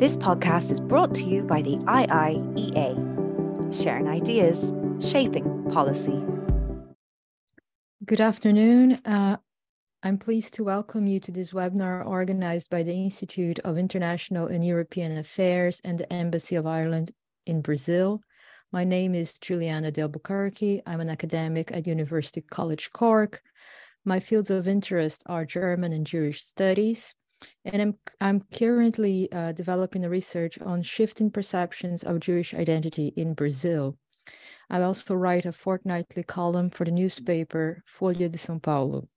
This podcast is brought to you by the IIEA, sharing ideas, shaping policy. Good afternoon. Uh, I'm pleased to welcome you to this webinar organized by the Institute of International and European Affairs and the Embassy of Ireland in Brazil. My name is Juliana de Albuquerque. I'm an academic at University College Cork. My fields of interest are German and Jewish studies, and I'm, I'm currently uh, developing a research on shifting perceptions of Jewish identity in Brazil. I also write a fortnightly column for the newspaper Folha de São Paulo.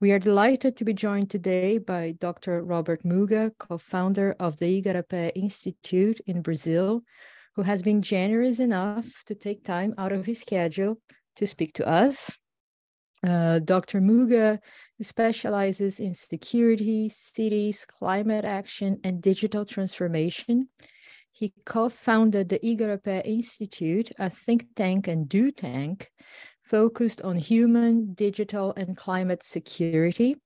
We are delighted to be joined today by Dr. Robert Muggah, co-founder of the Igarapé Institute in Brazil, who has been generous enough to take time out of his schedule to speak to us. Uh, Dr. Muggah specializes in security, cities, climate action, and digital transformation. He co founded the Igarapé Institute, a think tank and do tank focused on human, digital, and climate security.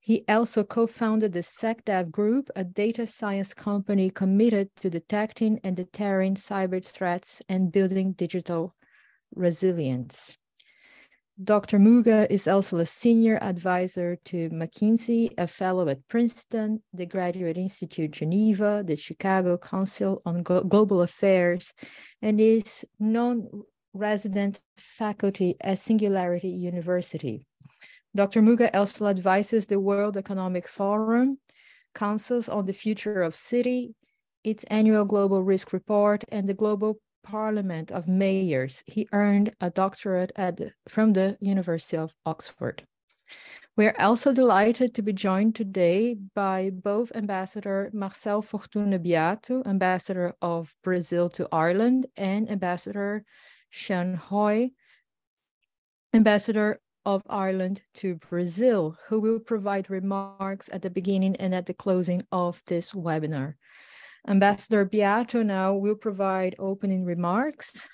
He also co founded the SecDev Group, a data science company committed to detecting and deterring cyber threats and building digital resilience. Dr. Muggah is also a senior advisor to McKinsey, a fellow at Princeton, the Graduate Institute Geneva, the Chicago Council on Global Affairs, and is non resident faculty at Singularity University. Dr. Muggah also advises the World Economic Forum, councils on the future of city, its annual global risk report, and the Global Parliament of Mayors. He earned a doctorate at from the University of Oxford. We are also delighted to be joined today by both Ambassador Marcel Fortuna Biato, Ambassador of Brazil to Ireland, and Ambassador Sean Hoy, Ambassador of Ireland to Brazil, who will provide remarks at the beginning and at the closing of this webinar. Ambassador Biato now will provide opening remarks.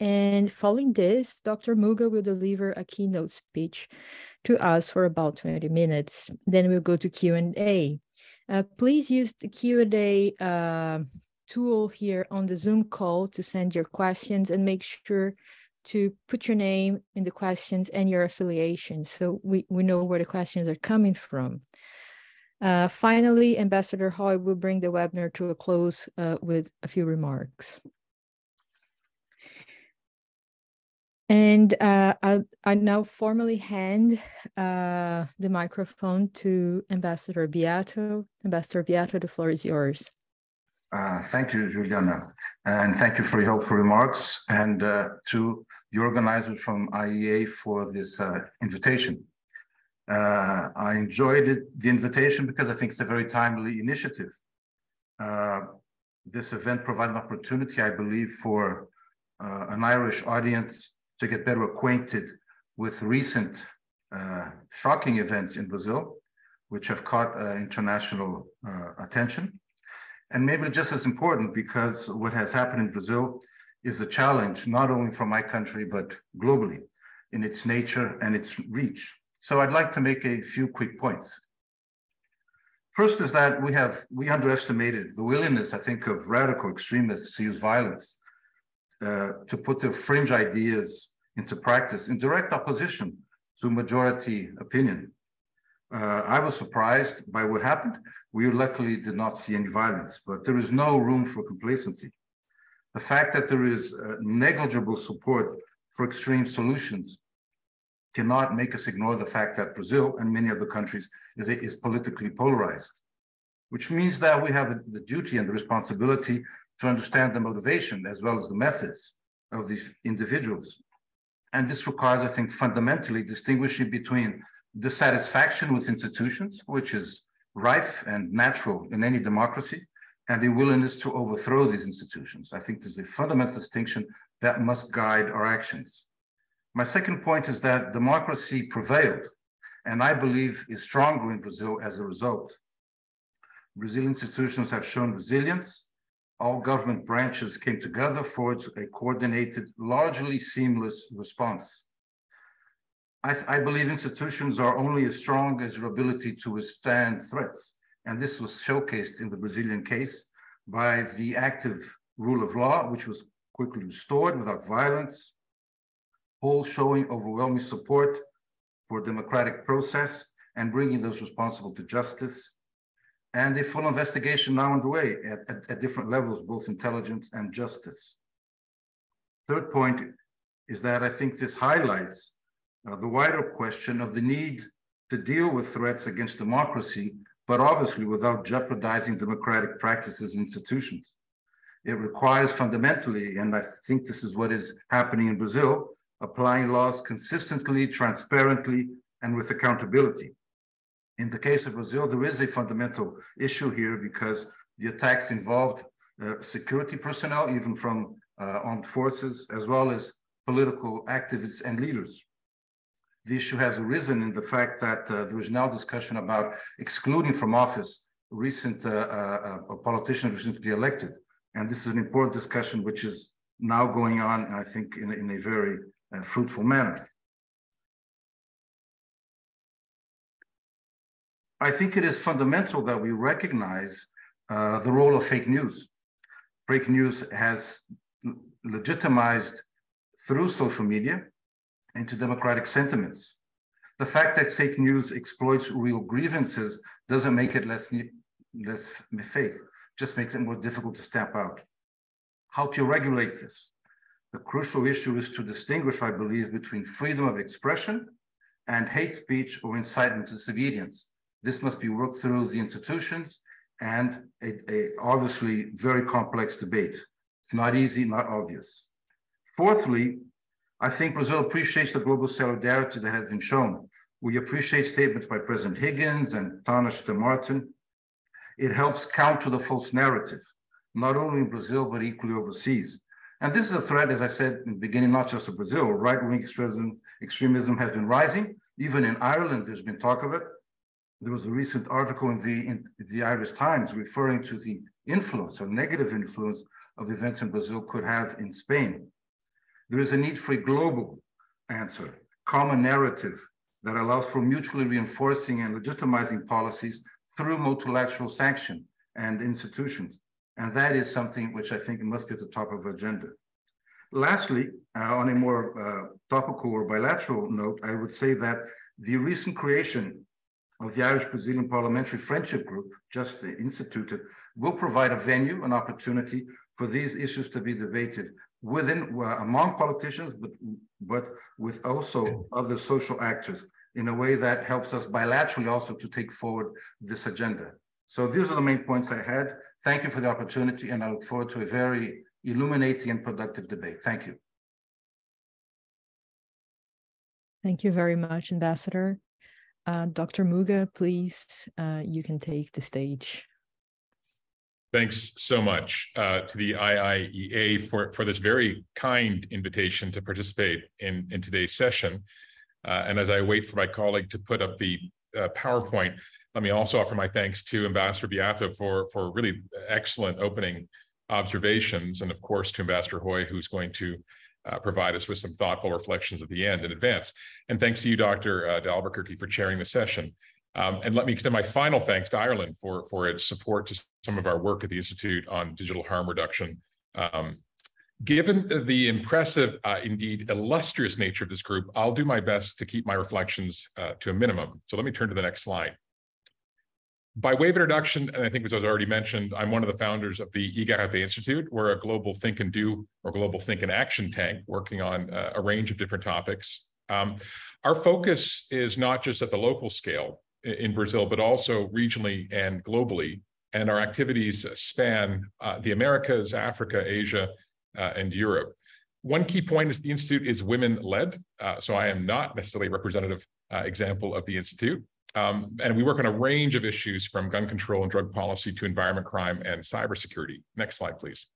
And following this, Dr. Muggah will deliver a keynote speech to us for about 20 minutes. Then we'll go to Q&A. Uh, please use the Q&A uh, tool here on the Zoom call to send your questions and make sure to put your name in the questions and your affiliation so we, we know where the questions are coming from. Uh, finally, Ambassador Hoy will bring the webinar to a close uh, with a few remarks. And uh, I, I now formally hand uh, the microphone to Ambassador Biato. Ambassador Biato, the floor is yours. Uh, thank you, Juliana. And thank you for your helpful remarks and uh, to the organizers from IEA for this invitation. Uh, I enjoyed it, the invitation because I think it's a very timely initiative. Uh, this event provided an opportunity, I believe, for uh, an Irish audience to get better acquainted with recent uh, shocking events in Brazil, which have caught uh, international uh, attention. And maybe just as important, because what has happened in Brazil is a challenge, not only for my country, but globally in its nature and its reach. So I'd like to make a few quick points. First is that we have, we underestimated the willingness, I think, of radical extremists to use violence uh, to put their fringe ideas into practice in direct opposition to majority opinion. Uh, I was surprised by what happened. We luckily did not see any violence, but there is no room for complacency. The fact that there is uh, negligible support for extreme solutions cannot make us ignore the fact that Brazil and many other countries is, is politically polarized, which means that we have the duty and the responsibility to understand the motivation as well as the methods of these individuals. And this requires, I think, fundamentally distinguishing between dissatisfaction with institutions, which is rife and natural in any democracy, and a willingness to overthrow these institutions. I think there's a fundamental distinction that must guide our actions. My second point is that democracy prevailed, and I believe is stronger in Brazil as a result. Brazilian institutions have shown resilience. All government branches came together for a coordinated, largely seamless response. I, I believe institutions are only as strong as your ability to withstand threats. and this was showcased in the Brazilian case by the active rule of law, which was quickly restored without violence, polls showing overwhelming support for democratic process and bringing those responsible to justice, and a full investigation now underway at, at, at different levels, both intelligence and justice. Third point is that I think this highlights uh, the wider question of the need to deal with threats against democracy, but obviously without jeopardizing democratic practices and institutions. It requires fundamentally, and I think this is what is happening in Brazil, applying laws consistently, transparently, and with accountability. In the case of Brazil, there is a fundamental issue here because the attacks involved uh, security personnel, even from uh, armed forces, as well as political activists and leaders. The issue has arisen in the fact that uh, there is now discussion about excluding from office recent uh, uh, uh, politicians recently elected. And this is an important discussion which is now going on, I think, in, in a very fruitful manner. I think it is fundamental that we recognize uh, the role of fake news. Fake news has legitimized through social media into democratic sentiments. The fact that fake news exploits real grievances doesn't make it less, less fake, just makes it more difficult to stamp out. How to regulate this? The crucial issue is to distinguish, I believe, between freedom of expression and hate speech or incitement to disobedience. This must be worked through the institutions and a, a obviously very complex debate. It's not easy, not obvious. Fourthly, I think Brazil appreciates the global solidarity that has been shown. We appreciate statements by President Higgins and Tánaiste Martin. It helps counter the false narrative, not only in Brazil, but equally overseas. And this is a threat, as I said in the beginning, not just of Brazil. Right-wing extremism, extremism has been rising. Even in Ireland, there's been talk of it. There was a recent article in the, in the Irish Times referring to the influence or negative influence of events in Brazil could have in Spain. There is a need for a global answer, common narrative that allows for mutually reinforcing and legitimizing policies through multilateral sanction and institutions. And that is something which I think must be at the top of agenda. Lastly, uh, on a more uh, topical or bilateral note, I would say that the recent creation of the Irish Brazilian Parliamentary Friendship Group, just instituted, will provide a venue, an opportunity for these issues to be debated within, uh, among politicians, but, but with also other social actors in a way that helps us bilaterally also to take forward this agenda. So these are the main points I had. Thank you for the opportunity, and I look forward to a very illuminating and productive debate. Thank you. Thank you very much, Ambassador. Uh, Dr. Muggah, please, uh, you can take the stage. Thanks so much uh, to the IIEA for, for this very kind invitation to participate in, in today's session. Uh, and as I wait for my colleague to put up the uh, PowerPoint, let me also offer my thanks to Ambassador Biato for, for really excellent opening observations, and of course to Ambassador Hoy, who's going to uh, provide us with some thoughtful reflections at the end in advance. And thanks to you, Dr. Uh, Albuquerque, for chairing the session. Um, and let me extend my final thanks to Ireland for, for its support to some of our work at the Institute on digital harm reduction. Um, given the impressive, uh, indeed illustrious nature of this group, I'll do my best to keep my reflections uh, to a minimum. So let me turn to the next slide by way of introduction, and I think as I was already mentioned, I'm one of the founders of the Igarapé Institute. We're a global think and do or global think and action tank working on uh, a range of different topics. Um, our focus is not just at the local scale in Brazil, but also regionally and globally. And our activities span uh, the Americas, Africa, Asia, uh, and Europe. One key point is the Institute is women led. Uh, so I am not necessarily a representative uh, example of the Institute. Um, and we work on a range of issues from gun control and drug policy to environment crime and cybersecurity. Next slide, please.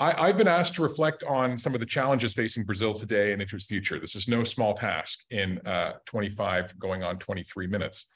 I, have been asked to reflect on some of the challenges facing Brazil today and into its future. This is no small task in uh, 25 going on 23 minutes.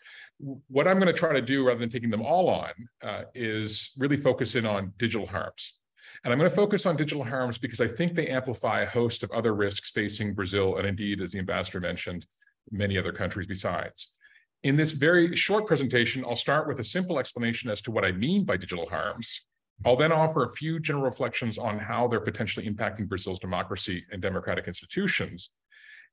What I'm going to try to do, rather than taking them all on, uh, is really focus in on digital harms. And I'm going to focus on digital harms because I think they amplify a host of other risks facing Brazil and indeed, as the ambassador mentioned, many other countries besides. In this very short presentation, I'll start with a simple explanation as to what I mean by digital harms. I'll then offer a few general reflections on how they're potentially impacting Brazil's democracy and democratic institutions.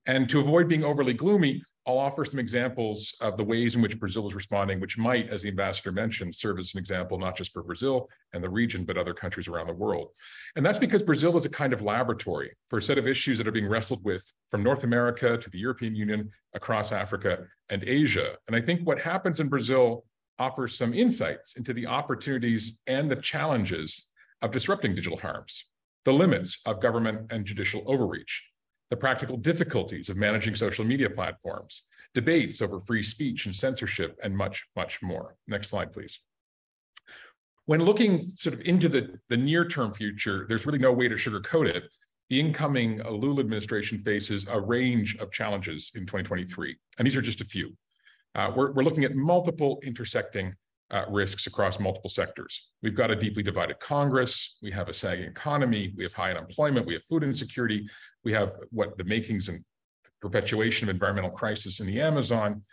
And to avoid being overly gloomy, I'll offer some examples of the ways in which Brazil is responding, which might, as the ambassador mentioned, serve as an example not just for Brazil and the region, but other countries around the world. And that's because Brazil is a kind of laboratory for a set of issues that are being wrestled with from North America to the European Union, across Africa and Asia. And I think what happens in Brazil offers some insights into the opportunities and the challenges of disrupting digital harms, the limits of government and judicial overreach, the practical difficulties of managing social media platforms, debates over free speech and censorship, and much, much more. Next slide, please. When looking sort of into the, the near-term future, there's really no way to sugarcoat it. The incoming Lula administration faces a range of challenges in 2023, and these are just a few. Uh, we're, we're looking at multiple intersecting uh, risks across multiple sectors. We've got a deeply divided Congress, we have a sagging economy, we have high unemployment, we have food insecurity, we have what the makings and perpetuation of environmental crisis in the Amazon.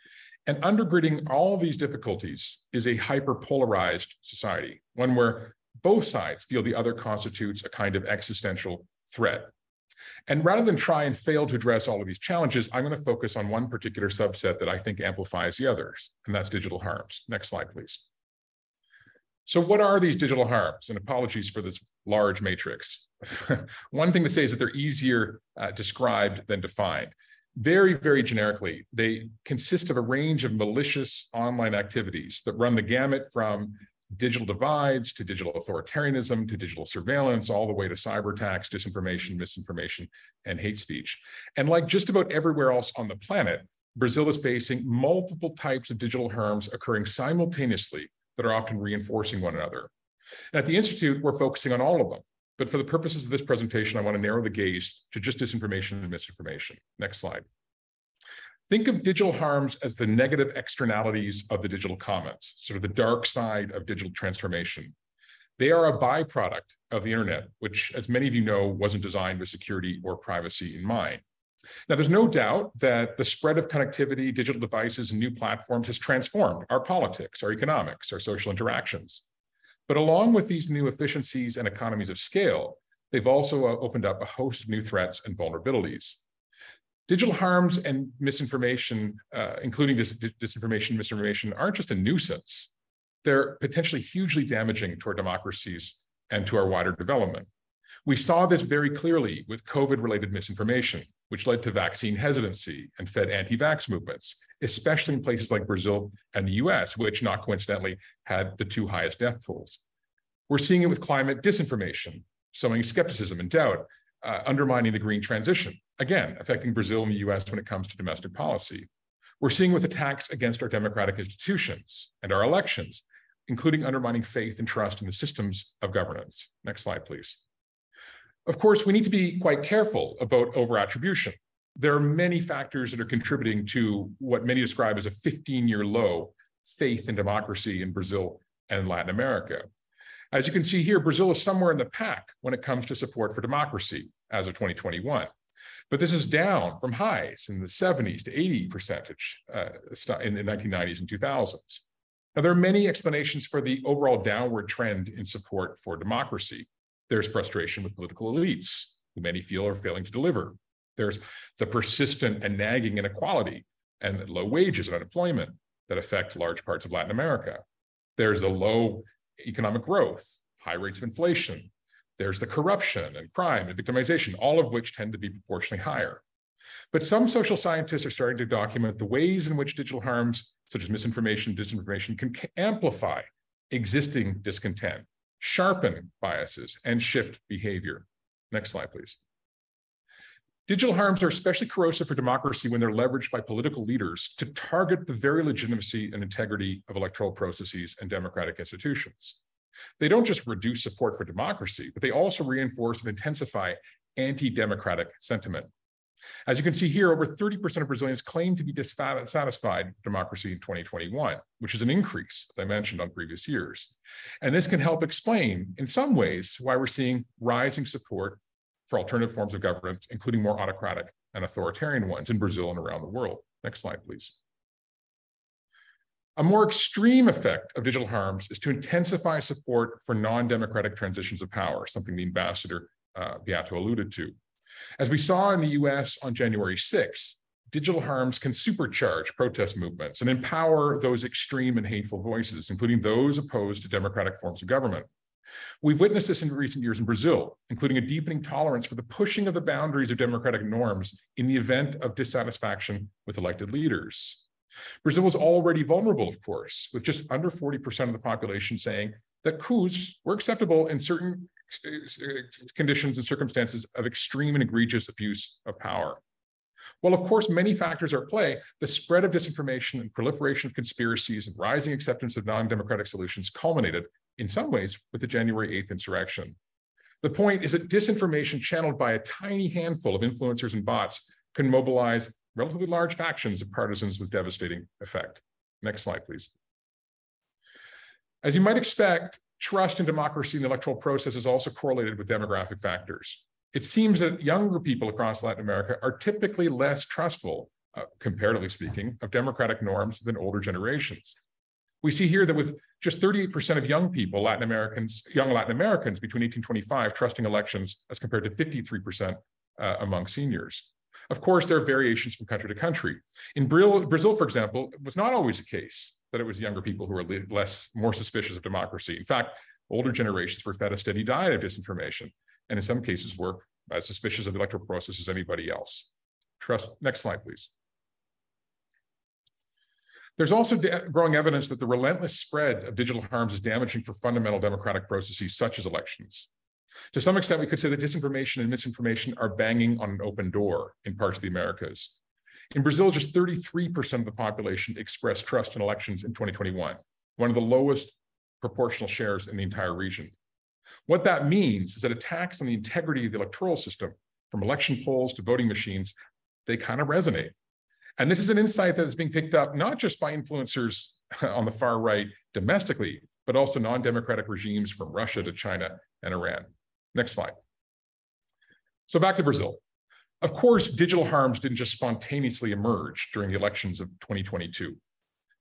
And undergirding all these difficulties is a hyperpolarized society, one where both sides feel the other constitutes a kind of existential threat. And rather than try and fail to address all of these challenges, I'm going to focus on one particular subset that I think amplifies the others, and that's digital harms. Next slide, please. So what are these digital harms? And apologies for this large matrix. one thing to say is that they're easier uh, described than defined. Very, very generically, they consist of a range of malicious online activities that run the gamut from digital divides to digital authoritarianism to digital surveillance, all the way to cyber attacks, disinformation, misinformation, and hate speech. And like just about everywhere else on the planet, Brazil is facing multiple types of digital harms occurring simultaneously that are often reinforcing one another. At the Institute, we're focusing on all of them. But for the purposes of this presentation, I want to narrow the gaze to just disinformation and misinformation. Next slide. Think of digital harms as the negative externalities of the digital commons, sort of the dark side of digital transformation. They are a byproduct of the internet, which, as many of you know, wasn't designed with security or privacy in mind. Now, there's no doubt that the spread of connectivity, digital devices, and new platforms has transformed our politics, our economics, our social interactions. But along with these new efficiencies and economies of scale, they've also uh, opened up a host of new threats and vulnerabilities. Digital harms and misinformation, uh, including dis disinformation, misinformation, aren't just a nuisance. They're potentially hugely damaging to our democracies and to our wider development. We saw this very clearly with COVID related misinformation, which led to vaccine hesitancy and fed anti vax movements, especially in places like Brazil and the US, which not coincidentally had the two highest death tolls. We're seeing it with climate disinformation, sowing skepticism and doubt, uh, undermining the green transition, again, affecting Brazil and the US when it comes to domestic policy. We're seeing with attacks against our democratic institutions and our elections, including undermining faith and trust in the systems of governance. Next slide, please. Of course, we need to be quite careful about overattribution. There are many factors that are contributing to what many describe as a 15 year low faith in democracy in Brazil and Latin America. As you can see here, Brazil is somewhere in the pack when it comes to support for democracy as of 2021. But this is down from highs in the 70s to 80 percentage uh, in the 1990s and 2000s. Now, there are many explanations for the overall downward trend in support for democracy. There's frustration with political elites, who many feel are failing to deliver. There's the persistent and nagging inequality and low wages and unemployment that affect large parts of Latin America. There's the low economic growth, high rates of inflation. There's the corruption and crime and victimization, all of which tend to be proportionally higher. But some social scientists are starting to document the ways in which digital harms, such as misinformation, disinformation, can amplify existing discontent, sharpen biases, and shift behavior. Next slide, please. Digital harms are especially corrosive for democracy when they're leveraged by political leaders to target the very legitimacy and integrity of electoral processes and democratic institutions. They don't just reduce support for democracy, but they also reinforce and intensify anti-democratic sentiment. As you can see here, over 30% of Brazilians claim to be dissatisfied with democracy in 2021, which is an increase, as I mentioned, on previous years. And this can help explain, in some ways, why we're seeing rising support for alternative forms of governance, including more autocratic and authoritarian ones in Brazil and around the world. Next slide, please. A more extreme effect of digital harms is to intensify support for non-democratic transitions of power, something the ambassador uh, Biato alluded to. As we saw in the US on January 6th, digital harms can supercharge protest movements and empower those extreme and hateful voices, including those opposed to democratic forms of government. We've witnessed this in recent years in Brazil, including a deepening tolerance for the pushing of the boundaries of democratic norms in the event of dissatisfaction with elected leaders. Brazil was already vulnerable, of course, with just under 40% of the population saying that coups were acceptable in certain uh, conditions and circumstances of extreme and egregious abuse of power. While, of course, many factors are at play, the spread of disinformation and proliferation of conspiracies and rising acceptance of non democratic solutions culminated, in some ways, with the January 8th insurrection. The point is that disinformation channeled by a tiny handful of influencers and bots can mobilize relatively large factions of partisans with devastating effect. Next slide, please. As you might expect, trust in democracy and the electoral process is also correlated with demographic factors. It seems that younger people across Latin America are typically less trustful, uh, comparatively speaking, of democratic norms than older generations. We see here that with just 38% of young people, Latin Americans, young Latin Americans between 1825 trusting elections as compared to 53% uh, among seniors. Of course, there are variations from country to country. In Brazil, for example, it was not always the case that it was younger people who were less, more suspicious of democracy. In fact, older generations were fed a steady diet of disinformation, and in some cases were as suspicious of the electoral process as anybody else. Trust, next slide, please. There's also growing evidence that the relentless spread of digital harms is damaging for fundamental democratic processes such as elections. To some extent, we could say that disinformation and misinformation are banging on an open door in parts of the Americas. In Brazil, just 33% of the population expressed trust in elections in 2021, one of the lowest proportional shares in the entire region. What that means is that attacks on the integrity of the electoral system, from election polls to voting machines, they kind of resonate. And this is an insight that is being picked up not just by influencers on the far right domestically, but also non democratic regimes from Russia to China and Iran. Next slide. So back to Brazil. Of course, digital harms didn't just spontaneously emerge during the elections of 2022.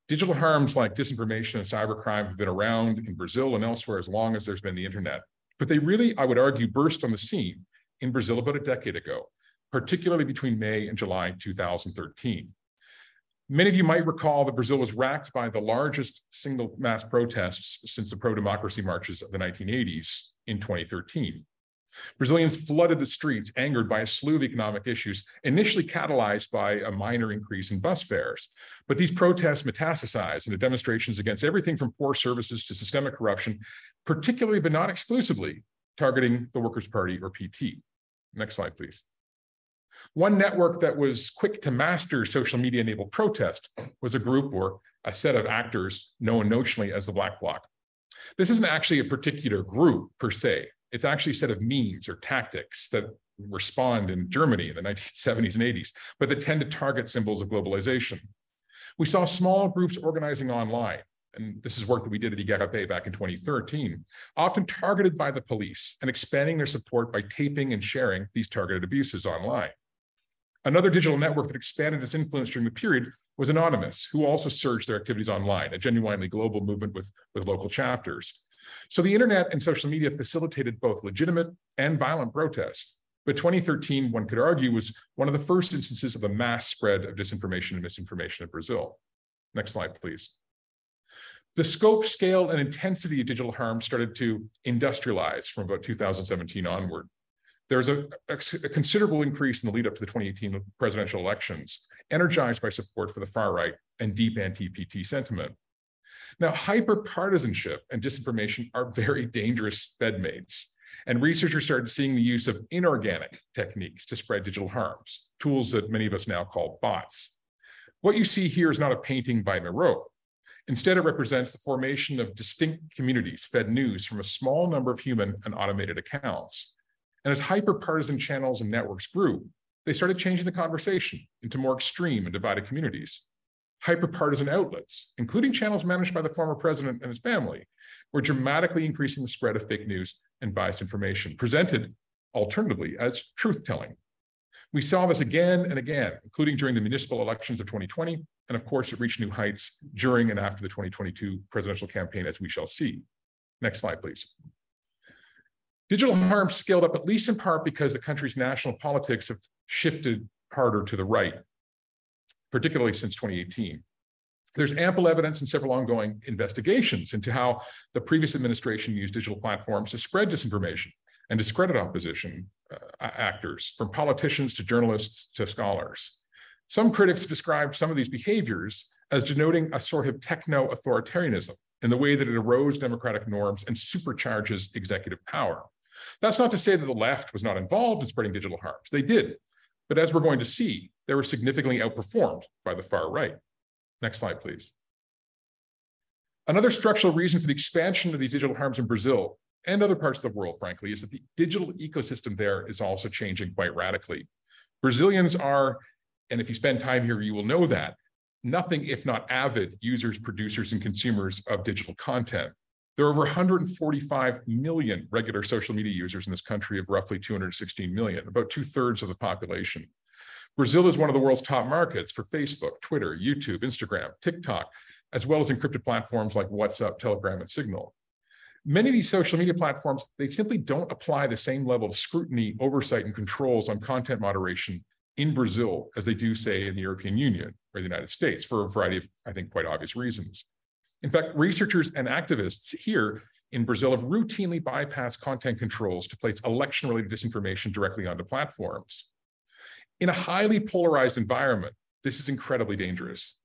Digital harms like disinformation and cybercrime have been around in Brazil and elsewhere as long as there's been the internet. But they really, I would argue, burst on the scene in Brazil about a decade ago, particularly between May and July 2013. Many of you might recall that Brazil was racked by the largest single mass protests since the pro democracy marches of the 1980s in 2013. Brazilians flooded the streets, angered by a slew of economic issues, initially catalyzed by a minor increase in bus fares. But these protests metastasized into demonstrations against everything from poor services to systemic corruption, particularly but not exclusively targeting the Workers' Party or PT. Next slide, please. One network that was quick to master social media enabled protest was a group or a set of actors known notionally as the Black Bloc. This isn't actually a particular group per se. It's actually a set of means or tactics that respond in Germany in the 1970s and 80s, but that tend to target symbols of globalization. We saw small groups organizing online, and this is work that we did at Igarapé back in 2013, often targeted by the police and expanding their support by taping and sharing these targeted abuses online. Another digital network that expanded its influence during the period was Anonymous, who also surged their activities online, a genuinely global movement with, with local chapters. So the internet and social media facilitated both legitimate and violent protests. But 2013, one could argue, was one of the first instances of a mass spread of disinformation and misinformation in Brazil. Next slide, please. The scope, scale, and intensity of digital harm started to industrialize from about 2017 onward. There was a, a, considerable increase in the lead up to the 2018 presidential elections, energized by support for the far right and deep anti PT sentiment. Now, hyperpartisanship and disinformation are very dangerous bedmates. And researchers started seeing the use of inorganic techniques to spread digital harms, tools that many of us now call bots. What you see here is not a painting by Miro. Instead, it represents the formation of distinct communities fed news from a small number of human and automated accounts. And as hyperpartisan channels and networks grew, they started changing the conversation into more extreme and divided communities hyperpartisan outlets, including channels managed by the former president and his family, were dramatically increasing the spread of fake news and biased information, presented alternatively as truth telling. We saw this again and again, including during the municipal elections of 2020, and of course, it reached new heights during and after the 2022 presidential campaign, as we shall see. Next slide, please. Digital harm scaled up at least in part because the country's national politics have shifted harder to the right, particularly since 2018. There's ample evidence and several ongoing investigations into how the previous administration used digital platforms to spread disinformation and discredit opposition uh, actors, from politicians to journalists to scholars. Some critics have described some of these behaviors as denoting a sort of techno authoritarianism in the way that it erodes democratic norms and supercharges executive power. That's not to say that the left was not involved in spreading digital harms. They did. But as we're going to see, they were significantly outperformed by the far right. Next slide, please. Another structural reason for the expansion of these digital harms in Brazil and other parts of the world, frankly, is that the digital ecosystem there is also changing quite radically. Brazilians are, and if you spend time here, you will know that, nothing if not avid users, producers, and consumers of digital content. There are over 145 million regular social media users in this country of roughly 216 million, about two thirds of the population. Brazil is one of the world's top markets for Facebook, Twitter, YouTube, Instagram, TikTok, as well as encrypted platforms like WhatsApp, Telegram, and Signal. Many of these social media platforms, they simply don't apply the same level of scrutiny, oversight, and controls on content moderation in Brazil as they do, say, in the European Union or the United States for a variety of, I think, quite obvious reasons. In fact, researchers and activists here in Brazil have routinely bypassed content controls to place election related disinformation directly onto platforms. In a highly polarized environment, this is incredibly dangerous.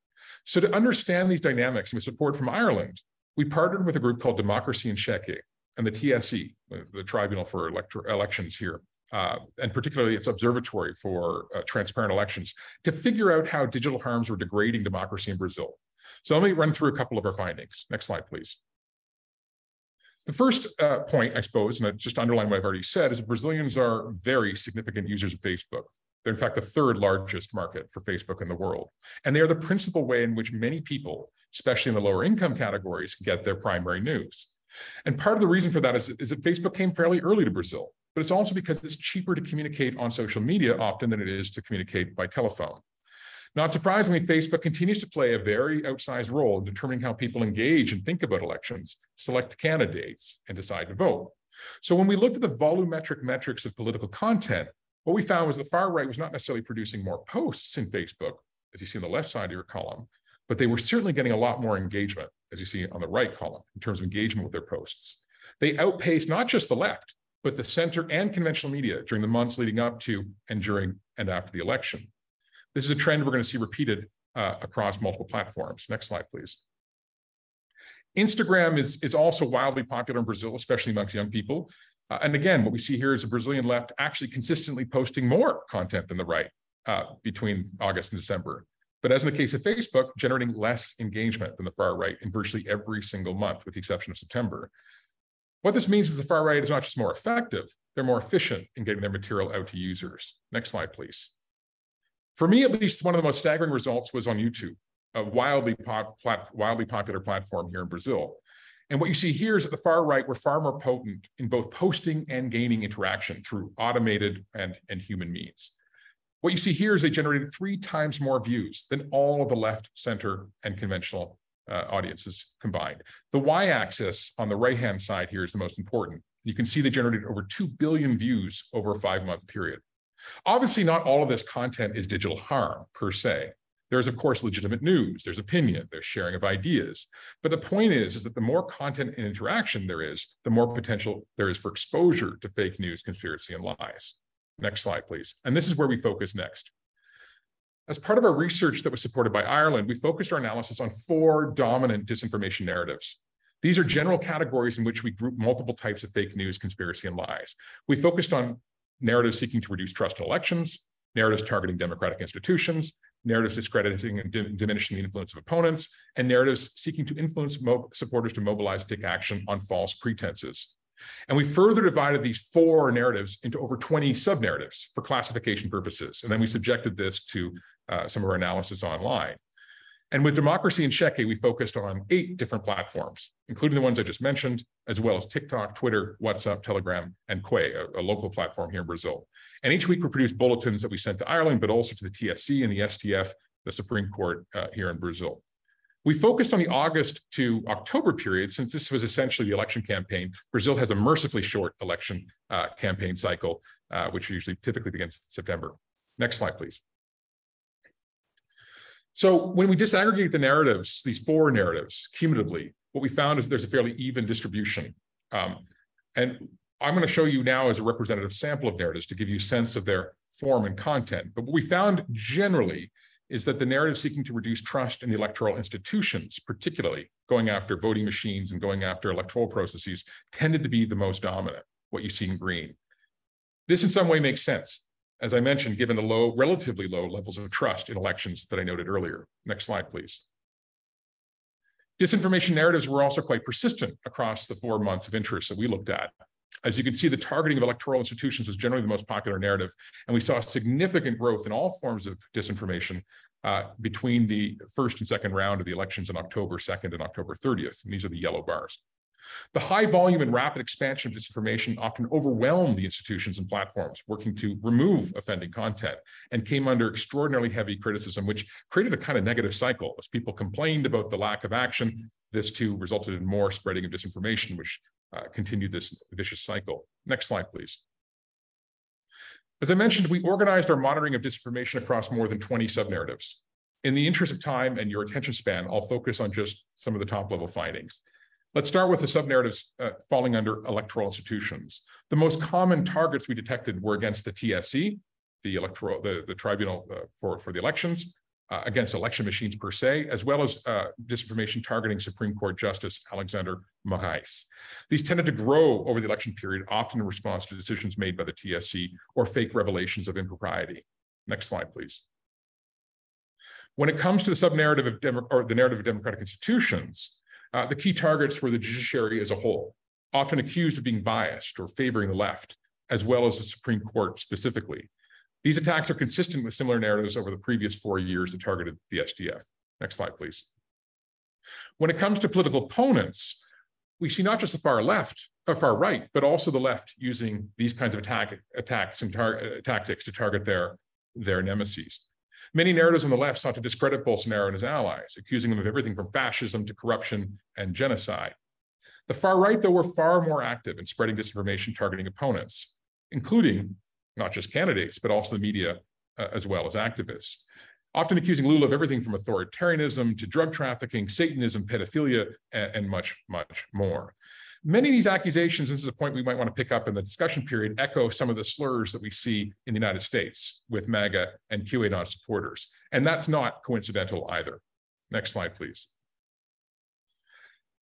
So, to understand these dynamics and with support from Ireland, we partnered with a group called Democracy in Xeque and the TSE, the Tribunal for Elections here, uh, and particularly its Observatory for uh, Transparent Elections, to figure out how digital harms were degrading democracy in Brazil. So let me run through a couple of our findings. Next slide, please. The first uh, point, I suppose, and I just underline what I've already said, is that Brazilians are very significant users of Facebook. They're in fact the third largest market for Facebook in the world. And they are the principal way in which many people, especially in the lower income categories, get their primary news. And part of the reason for that is, is that Facebook came fairly early to Brazil, but it's also because it's cheaper to communicate on social media often than it is to communicate by telephone. Not surprisingly, Facebook continues to play a very outsized role in determining how people engage and think about elections, select candidates, and decide to vote. So when we looked at the volumetric metrics of political content, what we found was the far right was not necessarily producing more posts in Facebook, as you see on the left side of your column, but they were certainly getting a lot more engagement, as you see on the right column, in terms of engagement with their posts. They outpaced not just the left, but the center and conventional media during the months leading up to and during and after the election. This is a trend we're going to see repeated uh, across multiple platforms. Next slide, please. Instagram is, is also wildly popular in Brazil, especially amongst young people. Uh, and again, what we see here is the Brazilian left actually consistently posting more content than the right uh, between August and December. But as in the case of Facebook, generating less engagement than the far right in virtually every single month, with the exception of September. What this means is the far right is not just more effective, they're more efficient in getting their material out to users. Next slide, please. For me, at least, one of the most staggering results was on YouTube, a wildly, pop, plat, wildly popular platform here in Brazil. And what you see here is that the far right were far more potent in both posting and gaining interaction through automated and, and human means. What you see here is they generated three times more views than all of the left, center, and conventional uh, audiences combined. The y-axis on the right-hand side here is the most important. You can see they generated over 2 billion views over a five-month period. Obviously, not all of this content is digital harm per se. There's, of course, legitimate news, there's opinion, there's sharing of ideas. But the point is, is that the more content and interaction there is, the more potential there is for exposure to fake news, conspiracy, and lies. Next slide, please. And this is where we focus next. As part of our research that was supported by Ireland, we focused our analysis on four dominant disinformation narratives. These are general categories in which we group multiple types of fake news, conspiracy, and lies. We focused on narratives seeking to reduce trust in elections, narratives targeting democratic institutions, narratives discrediting and diminishing the influence of opponents, and narratives seeking to influence supporters to mobilize and take action on false pretenses. And we further divided these four narratives into over 20 sub narratives for classification purposes. And then we subjected this to uh, some of our analysis online. And with Democracy in Xeque, we focused on eight different platforms, including the ones I just mentioned, as well as TikTok, Twitter, WhatsApp, Telegram, and Kwai, a, a, local platform here in Brazil. And each week we produced bulletins that we sent to Ireland, but also to the TSE and the STF, the Supreme Court uh, here in Brazil. We focused on the August to October period since this was essentially the election campaign. Brazil has a mercifully short election uh, campaign cycle, uh, which usually typically begins in September. Next slide, please. So when we disaggregate the narratives, these four narratives cumulatively, what we found is there's a fairly even distribution. Um, and I'm going to show you now as a representative sample of narratives to give you a sense of their form and content. But what we found generally is that the narrative seeking to reduce trust in the electoral institutions, particularly going after voting machines and going after electoral processes, tended to be the most dominant, what you see in green. This in some way makes sense as I mentioned, given the low, relatively low levels of trust in elections that I noted earlier. Next slide, please. Disinformation narratives were also quite persistent across the four months of interest that we looked at. As you can see, the targeting of electoral institutions was generally the most popular narrative, and we saw significant growth in all forms of disinformation uh, between the first and second round of the elections on October 2nd and October 30th. And these are the yellow bars. The high volume and rapid expansion of disinformation often overwhelmed the institutions and platforms working to remove offending content and came under extraordinarily heavy criticism, which created a kind of negative cycle. As people complained about the lack of action, this too resulted in more spreading of disinformation, which uh, continued this vicious cycle. Next slide, please. As I mentioned, we organized our monitoring of disinformation across more than 20 sub-narratives. In the interest of time and your attention span, I'll focus on just some of the top level findings. Let's start with the sub-narratives uh, falling under electoral institutions. The most common targets we detected were against the TSE, the electoral, the, the tribunal uh, for, for the elections, uh, against election machines per se, as well as uh, disinformation targeting Supreme Court Justice Alexander Moraes. These tended to grow over the election period, often in response to decisions made by the TSE or fake revelations of impropriety. Next slide, please. When it comes to the sub-narrative of Demo or the narrative of democratic institutions, uh, the key targets were the judiciary as a whole, often accused of being biased or favoring the left, as well as the Supreme Court specifically. These attacks are consistent with similar narratives over the previous four years that targeted the STF. Next slide, please. When it comes to political opponents, we see not just the far left, or far right, but also the left using these kinds of attack, attacks and uh, tactics to target their, their nemesis. Many narratives on the left sought to discredit Bolsonaro and his allies, accusing them of everything from fascism to corruption and genocide. The far right, though, were far more active in spreading disinformation targeting opponents, including not just candidates, but also the media uh, as well as activists, often accusing Lula of everything from authoritarianism to drug trafficking, Satanism, pedophilia, and, and much, much more. Many of these accusations, this is a point we might want to pick up in the discussion period, echo some of the slurs that we see in the United States with MAGA and QAnon supporters. And that's not coincidental either. Next slide, please.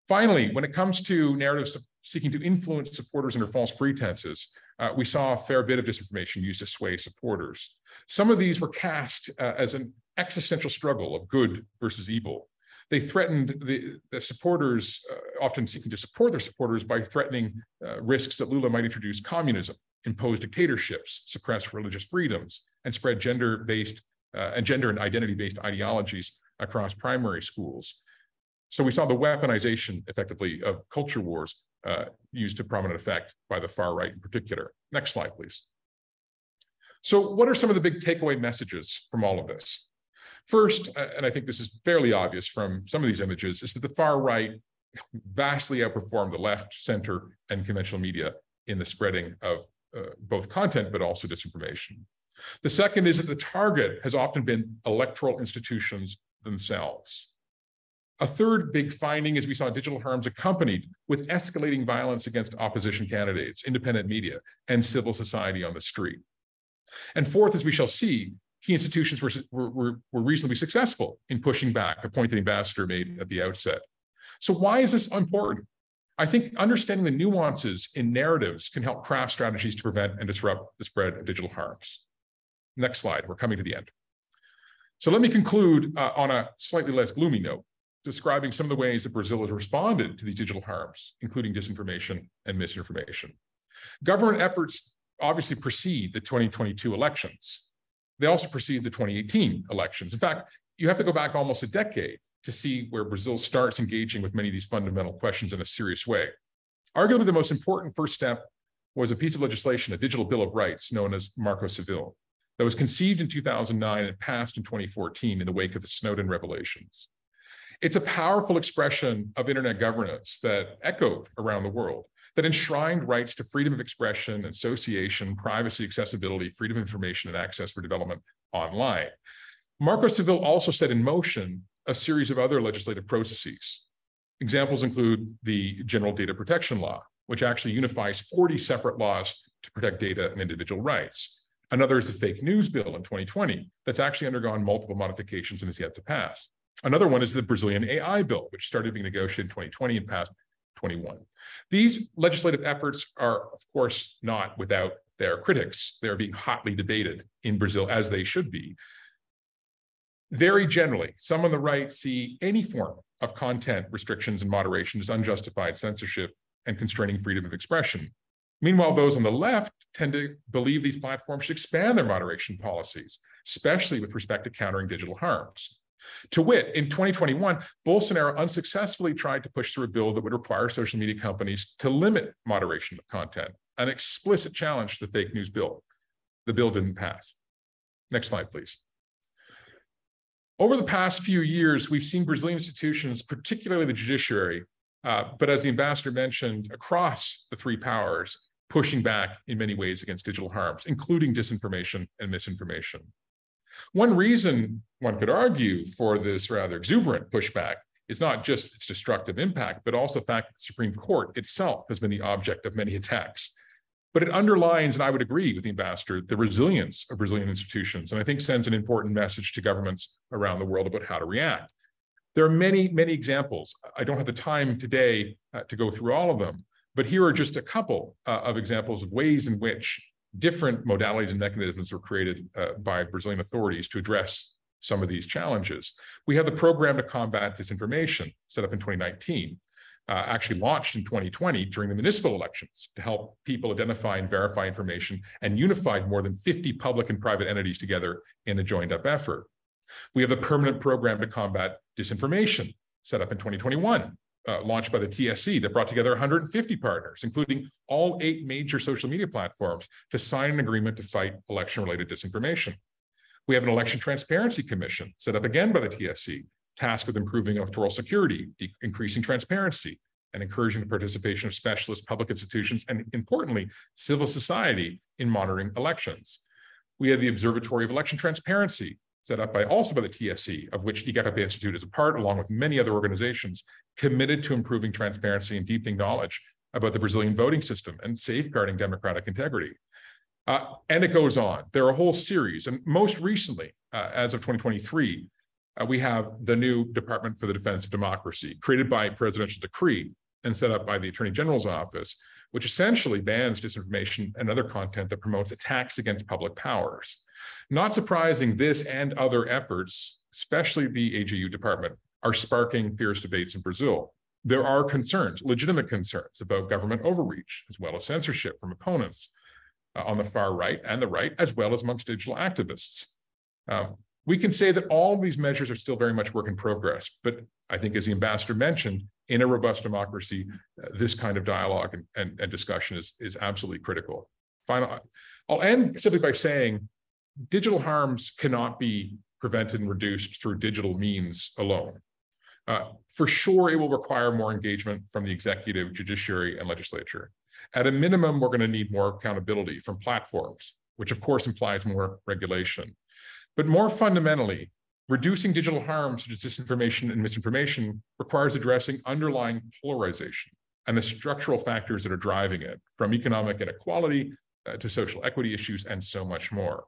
Finally, when it comes to narratives seeking to influence supporters under false pretenses, uh, we saw a fair bit of disinformation used to sway supporters. Some of these were cast uh, as an existential struggle of good versus evil, they threatened the, the supporters, uh, often seeking to support their supporters by threatening uh, risks that Lula might introduce communism, impose dictatorships, suppress religious freedoms, and spread gender-based uh, and gender and identity-based ideologies across primary schools. So we saw the weaponization, effectively, of culture wars uh, used to prominent effect by the far right in particular. Next slide, please. So what are some of the big takeaway messages from all of this? First, uh, and I think this is fairly obvious from some of these images, is that the far right vastly outperformed the left, center, and conventional media in the spreading of uh, both content, but also disinformation. The second is that the target has often been electoral institutions themselves. A third big finding is we saw digital harms accompanied with escalating violence against opposition candidates, independent media, and civil society on the street. And fourth, as we shall see, key institutions were, were, were reasonably successful in pushing back a point the ambassador made at the outset. So why is this important? I think understanding the nuances in narratives can help craft strategies to prevent and disrupt the spread of digital harms. Next slide, we're coming to the end. So let me conclude uh, on a slightly less gloomy note, describing some of the ways that Brazil has responded to these digital harms, including disinformation and misinformation. Government efforts obviously precede the 2022 elections. They also precede the 2018 elections. In fact, you have to go back almost a decade to see where Brazil starts engaging with many of these fundamental questions in a serious way. Arguably, the most important first step was a piece of legislation, a digital bill of rights known as Marco Civil, that was conceived in 2009 and passed in 2014 in the wake of the Snowden revelations. It's a powerful expression of internet governance that echoed around the world, that enshrined rights to freedom of expression, association, privacy, accessibility, freedom of information, and access for development online. Marco Civil also set in motion a series of other legislative processes. Examples include the General Data Protection Law, which actually unifies 40 separate laws to protect data and individual rights. Another is the Fake News Bill in 2020, that's actually undergone multiple modifications and is yet to pass. Another one is the Brazilian AI Bill, which started being negotiated in 2020 and passed 21. These legislative efforts are, of course, not without their critics. They're being hotly debated in Brazil, as they should be. Very generally, some on the right see any form of content restrictions and moderation as unjustified censorship and constraining freedom of expression. Meanwhile, those on the left tend to believe these platforms should expand their moderation policies, especially with respect to countering digital harms. To wit, in 2021, Bolsonaro unsuccessfully tried to push through a bill that would require social media companies to limit moderation of content, an explicit challenge to the fake news bill. The bill didn't pass. Next slide, please. Over the past few years, we've seen Brazilian institutions, particularly the judiciary, uh, but as the ambassador mentioned, across the three powers, pushing back in many ways against digital harms, including disinformation and misinformation. One reason one could argue for this rather exuberant pushback is not just its destructive impact, but also the fact that the Supreme Court itself has been the object of many attacks but it underlines, and I would agree with the ambassador, the resilience of Brazilian institutions, and I think sends an important message to governments around the world about how to react. There are many, many examples. I don't have the time today uh, to go through all of them, but here are just a couple uh, of examples of ways in which different modalities and mechanisms were created uh, by Brazilian authorities to address some of these challenges. We have the program to combat disinformation set up in 2019 uh, actually launched in 2020 during the municipal elections to help people identify and verify information and unified more than 50 public and private entities together in a joined up effort. We have the permanent program to combat disinformation set up in 2021, uh, launched by the TSE that brought together 150 partners, including all eight major social media platforms to sign an agreement to fight election related disinformation. We have an election transparency commission set up again by the TSE tasked with improving electoral security, increasing transparency, and encouraging the participation of specialist public institutions and, importantly, civil society in monitoring elections. We have the Observatory of Election Transparency, set up by also by the TSE, of which Igarapé Institute is a part, along with many other organizations committed to improving transparency and deepening knowledge about the Brazilian voting system and safeguarding democratic integrity. Uh, and it goes on. There are a whole series, and most recently, uh, as of 2023, uh, we have the new Department for the Defense of Democracy, created by presidential decree and set up by the Attorney General's office, which essentially bans disinformation and other content that promotes attacks against public powers. Not surprising, this and other efforts, especially the AGU department, are sparking fierce debates in Brazil. There are concerns, legitimate concerns about government overreach, as well as censorship from opponents uh, on the far right and the right, as well as amongst digital activists. Um, we can say that all of these measures are still very much work in progress. But I think, as the ambassador mentioned, in a robust democracy, uh, this kind of dialogue and, and, and discussion is, is absolutely critical. Final, I'll end simply by saying digital harms cannot be prevented and reduced through digital means alone. Uh, for sure, it will require more engagement from the executive, judiciary, and legislature. At a minimum, we're going to need more accountability from platforms, which of course implies more regulation. But more fundamentally, reducing digital harms such as disinformation and misinformation requires addressing underlying polarization and the structural factors that are driving it, from economic inequality uh, to social equity issues and so much more.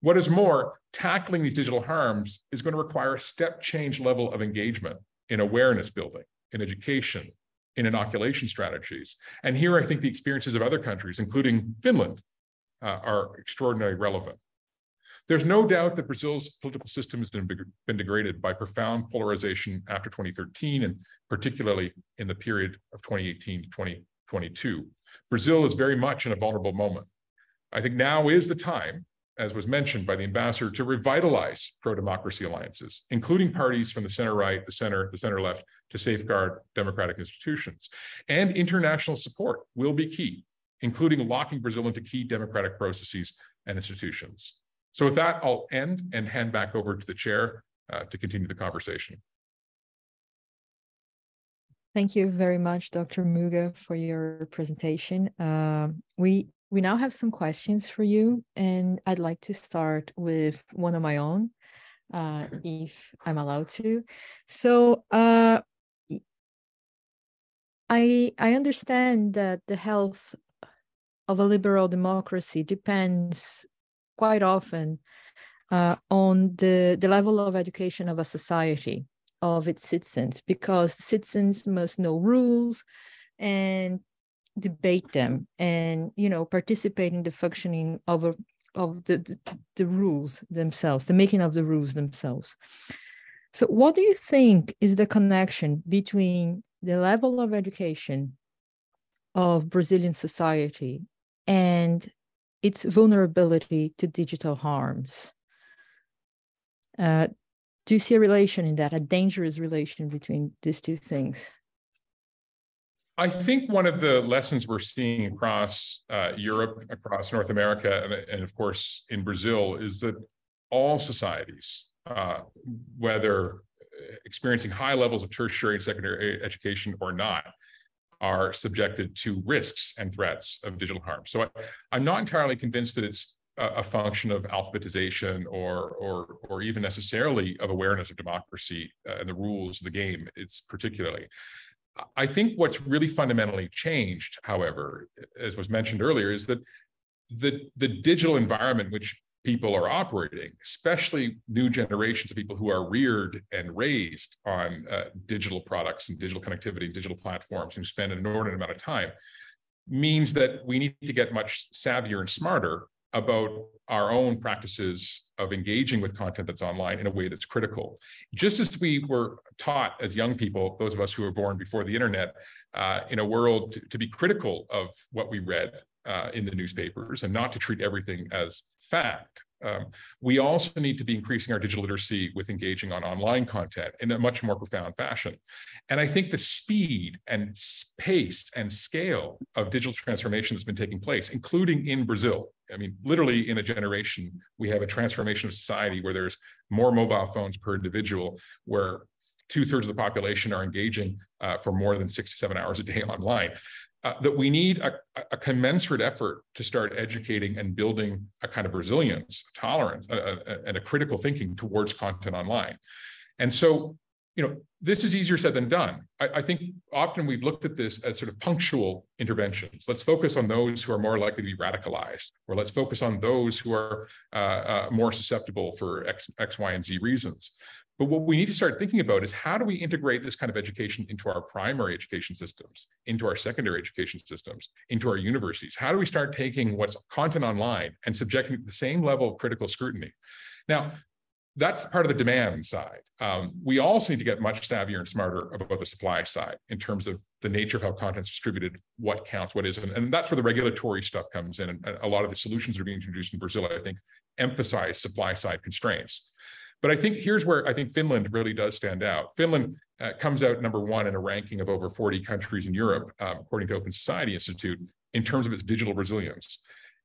What is more, tackling these digital harms is going to require a step change level of engagement in awareness building, in education, in inoculation strategies. And here I think the experiences of other countries, including Finland, uh, are extraordinarily relevant. There's no doubt that Brazil's political system has been, degraded by profound polarization after 2013, and particularly in the period of 2018 to 2022. Brazil is very much in a vulnerable moment. I think now is the time as was mentioned by the ambassador, to revitalize pro-democracy alliances, including parties from the center-right, the center, the center-left, to safeguard democratic institutions. And international support will be key, including locking Brazil into key democratic processes and institutions. So with that, I'll end and hand back over to the chair uh, to continue the conversation. Thank you very much, Dr. Muggah, for your presentation. Uh, we we now have some questions for you, and I'd like to start with one of my own, uh, if I'm allowed to. So uh, I I understand that the health of a liberal democracy depends quite often uh, on the, the level of education of a society, of its citizens, because citizens must know rules and debate them and you know participate in the functioning of a, of the, the, the rules themselves the making of the rules themselves. So what do you think is the connection between the level of education of brazilian society and its vulnerability to digital harms. Uh, do you see a relation in that, a dangerous relation between these two things? I think one of the lessons we're seeing across uh, Europe, across North America, and, and, of course in Brazil, is that all societies, uh, whether experiencing high levels of tertiary and secondary education or not, are subjected to risks and threats of digital harm. So I, am not entirely convinced that it's a, a, function of alphabetization or, or, or even necessarily of awareness of democracy uh, and the rules of the game. It's particularly. I think what's really fundamentally changed, however, as was mentioned earlier, is that the, the digital environment which people are operating, especially new generations of people who are reared and raised on uh, digital products and digital connectivity and digital platforms and spend an inordinate amount of time, means that we need to get much savvier and smarter about our own practices of engaging with content that's online in a way that's critical. Just as we were taught as young people, those of us who were born before the internet, uh, in a world to, to, be critical of what we read uh, in the newspapers and not to treat everything as fact. Um, we also need to be increasing our digital literacy with engaging on online content in a much more profound fashion. And I think the speed and pace and scale of digital transformation that's been taking place, including in Brazil, I mean, literally in a generation, we have a transformation of society where there's more mobile phones per individual, where two thirds of the population are engaging uh, for more than six to seven hours a day online uh, that we need a, a, commensurate effort to start educating and building a kind of resilience, tolerance, and a critical thinking towards content online. And so, you know, this is easier said than done. I, I, think often we've looked at this as sort of punctual interventions. Let's focus on those who are more likely to be radicalized, or let's focus on those who are uh, uh, more susceptible for X, X, Y, and Z reasons. But what we need to start thinking about is how do we integrate this kind of education into our primary education systems, into our secondary education systems, into our universities? How do we start taking what's content online and subjecting it to the same level of critical scrutiny? Now, that's part of the demand side. Um, we also need to get much savvier and smarter about the supply side in terms of the nature of how content's distributed, what counts, what isn't. And that's where the regulatory stuff comes in. And a lot of the solutions that are being introduced in Brazil, I think, emphasize supply side constraints. But I think here's where I think Finland really does stand out. Finland uh, comes out number one in a ranking of over 40 countries in Europe, um, according to Open Society Institute, in terms of its digital resilience.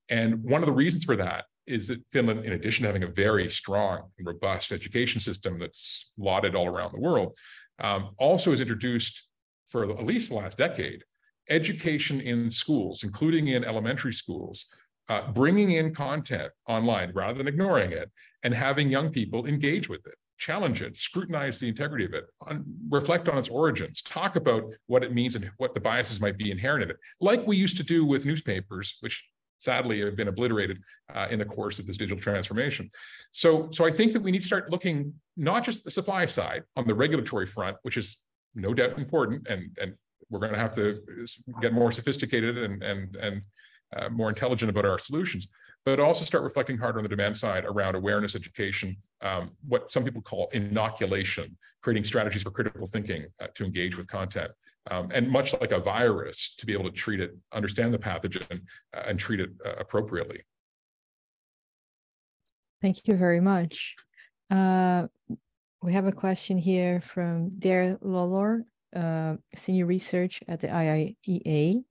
And one of the reasons for that is that Finland, in addition to having a very strong and robust education system that's lauded all around the world, um, also has introduced for at least the last decade education in schools, including in elementary schools, uh, bringing in content online rather than ignoring it and having young people engage with it challenge it scrutinize the integrity of it on, reflect on its origins talk about what it means and what the biases might be inherent in it like we used to do with newspapers which sadly have been obliterated uh, in the course of this digital transformation. So so i think that we need to start looking not just the supply side on the regulatory front which is no doubt important and and we're going to have to get more sophisticated and and and uh, more intelligent about our solutions, but also start reflecting harder on the demand side around awareness education, um, what some people call inoculation, creating strategies for critical thinking uh, to engage with content. Um, and much like a virus, to be able to treat it, understand the pathogen, uh, and treat it uh, appropriately. Thank you very much. Uh, we have a question here from Dare Lolor, uh, senior research at the IIEA.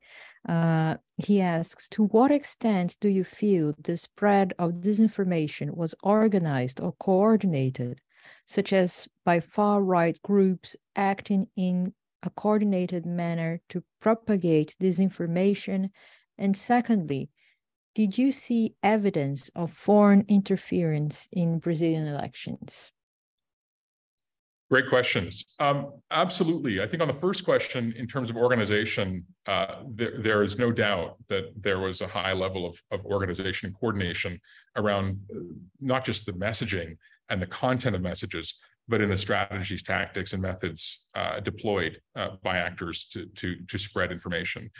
He asks, to what extent do you feel the spread of disinformation was organized or coordinated, such as by far-right groups acting in a coordinated manner to propagate disinformation? And secondly, did you see evidence of foreign interference in Brazilian elections? Great questions. Um, absolutely. I think on the first question, in terms of organization, uh, there, there is no doubt that there was a high level of, of organization and coordination around uh, not just the messaging and the content of messages, but in the strategies, tactics, and methods uh, deployed uh, by actors to, to, to spread information.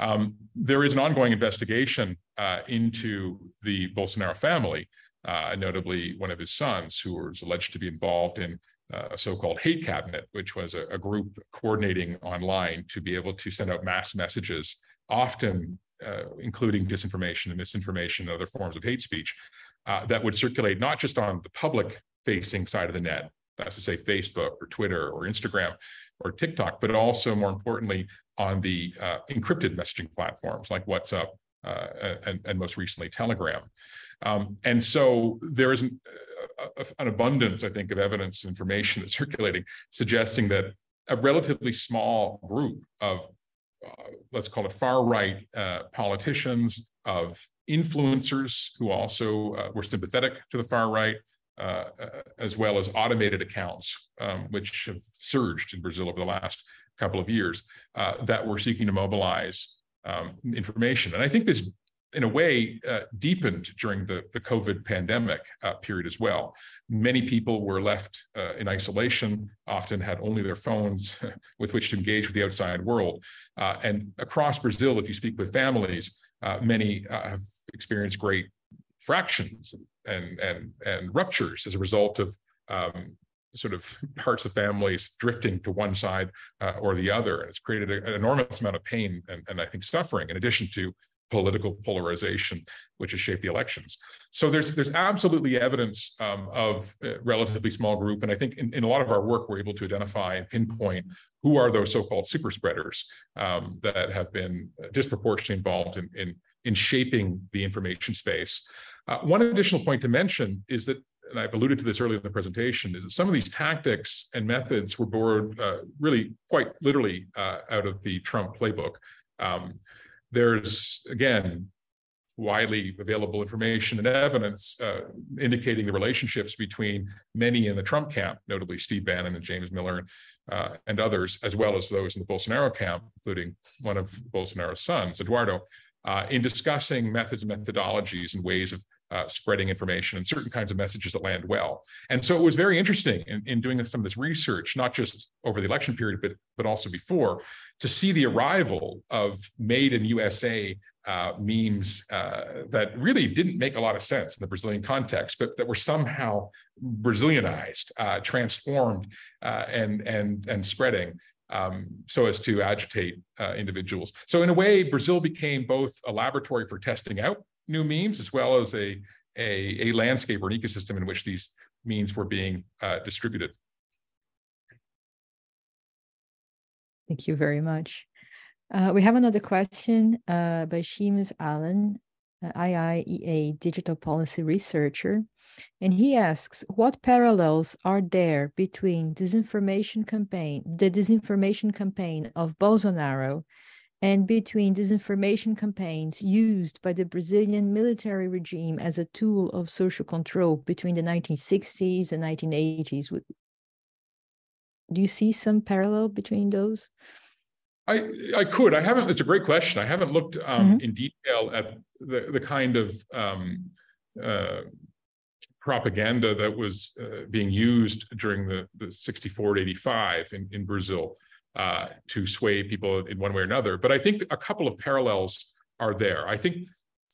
Um, there is an ongoing investigation uh, into the Bolsonaro family, uh, notably one of his sons, who was alleged to be involved in a so-called hate cabinet, which was a, a, group coordinating online to be able to send out mass messages, often uh, including disinformation and misinformation and other forms of hate speech, uh, that would circulate not just on the public-facing side of the net, that's to say Facebook or Twitter or Instagram or TikTok, but also more importantly on the uh, encrypted messaging platforms like WhatsApp uh, and, and most recently Telegram. Um, and so there is an, an, abundance, I think, of evidence, and information that's circulating, suggesting that a relatively small group of, uh, let's call it far right uh, politicians, of influencers who also uh, were sympathetic to the far right, uh, as well as automated accounts, um, which have surged in Brazil over the last couple of years, uh, that were seeking to mobilize um, information. And I think this in a way, uh, deepened during the, the COVID pandemic uh, period as well. Many people were left uh, in isolation, often had only their phones with which to engage with the outside world. Uh, and across Brazil, if you speak with families, uh, many uh, have experienced great fractions and, and, and ruptures as a result of um, sort of parts of families drifting to one side or the other. And it's created a, an enormous amount of pain and, and I think suffering, in addition to political polarization, which has shaped the elections. So there's there's absolutely evidence um, of a relatively small group, and I think in, in, a lot of our work we're able to identify and pinpoint who are those so-called super spreaders um, that have been disproportionately involved in in, in shaping the information space. Uh, one additional point to mention is that and I've alluded to this earlier in the presentation, is that some of these tactics and methods were borrowed uh, really quite literally uh, out of the Trump playbook. Um, there's, again, widely available information and evidence uh, indicating the relationships between many in the Trump camp, notably Steve Bannon and James Miller uh, and others, as well as those in the Bolsonaro camp, including one of Bolsonaro's sons, Eduardo, uh, in discussing methods and methodologies and ways of uh, spreading information and certain kinds of messages that land well. And so it was very interesting in, in doing some of this research, not just over the election period, but, but also before, to see the arrival of made in USA uh, memes uh, that really didn't make a lot of sense in the Brazilian context, but that were somehow Brazilianized, uh, transformed, uh, and and and spreading um, so as to agitate uh, individuals. So in a way, Brazil became both a laboratory for testing out new memes as well as a, a, a landscape or an ecosystem in which these memes were being uh, distributed. Thank you very much. Uh, we have another question uh, by Seamus Allen, uh, IIEA digital policy researcher. And he asks, what parallels are there between disinformation campaign, the disinformation campaign of Bolsonaro and between disinformation campaigns used by the Brazilian military regime as a tool of social control between the 1960s and 1980s. Do you see some parallel between those? I, I could. I haven't. It's a great question. I haven't looked um, mm -hmm. in detail at the, the kind of um, uh, propaganda that was uh, being used during the, the 64 to 85 in, in Brazil uh, to sway people in one way or another. But I think a couple of parallels are there. I think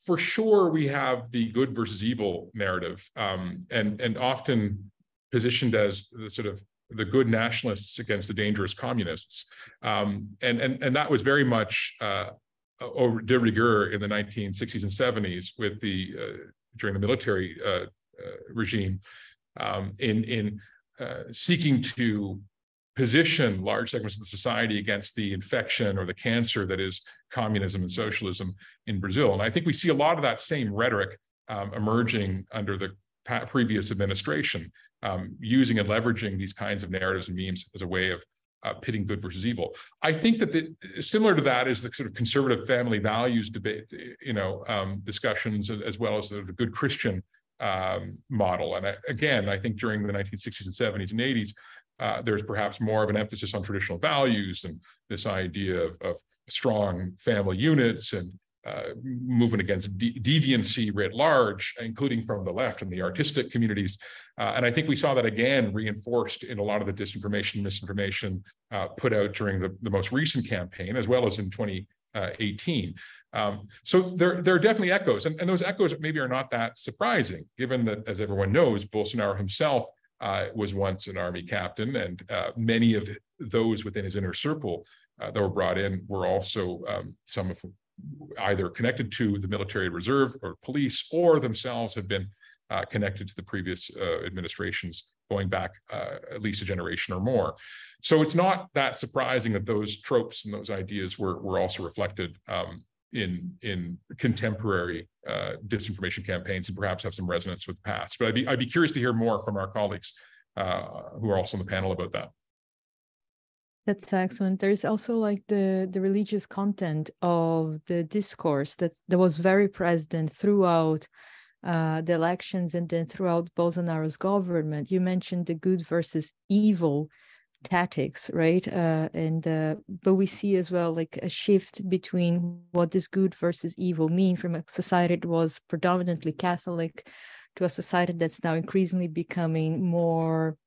for sure we have the good versus evil narrative, um, and and often positioned as the sort of the good nationalists against the dangerous communists, um, and and and that was very much uh, de rigueur in the 1960s and 70s with the uh, during the military uh, regime um, in in seeking to position large segments of the society against the infection or the cancer that is communism and socialism in Brazil. And I think we see a lot of that same rhetoric um, emerging under the previous administration, um, using and leveraging these kinds of narratives and memes as a way of uh, pitting good versus evil. I think that the, similar to that is the sort of conservative family values debate, you know, um, discussions as well as the, good Christian um, model. And I, again, I think during the 1960s and 70s and 80s, uh, there's perhaps more of an emphasis on traditional values and this idea of, of strong family units and uh, movement against de deviancy writ large, including from the left and the artistic communities. Uh, and I think we saw that again reinforced in a lot of the disinformation, misinformation uh, put out during the, the most recent campaign, as well as in 2018. Um, so there, there are definitely echoes, and, and those echoes maybe are not that surprising, given that, as everyone knows, Bolsonaro himself uh, was once an army captain, and uh, many of those within his inner circle uh, that were brought in were also um, some of either connected to the military reserve or police, or themselves have been uh, connected to the previous uh, administrations going back uh, at least a generation or more. So it's not that surprising that those tropes and those ideas were were also reflected um, in in contemporary uh, disinformation campaigns and perhaps have some resonance with the past. But I'd be I'd be curious to hear more from our colleagues uh, who are also on the panel about that. That's excellent. There's also like the the religious content of the discourse that that was very present throughout uh, the elections and then throughout Bolsonaro's government. You mentioned the good versus evil tactics right? Uh, and uh, but we see as well like a shift between what does good versus evil. Mean from a society that was predominantly catholic to a society that's now increasingly becoming more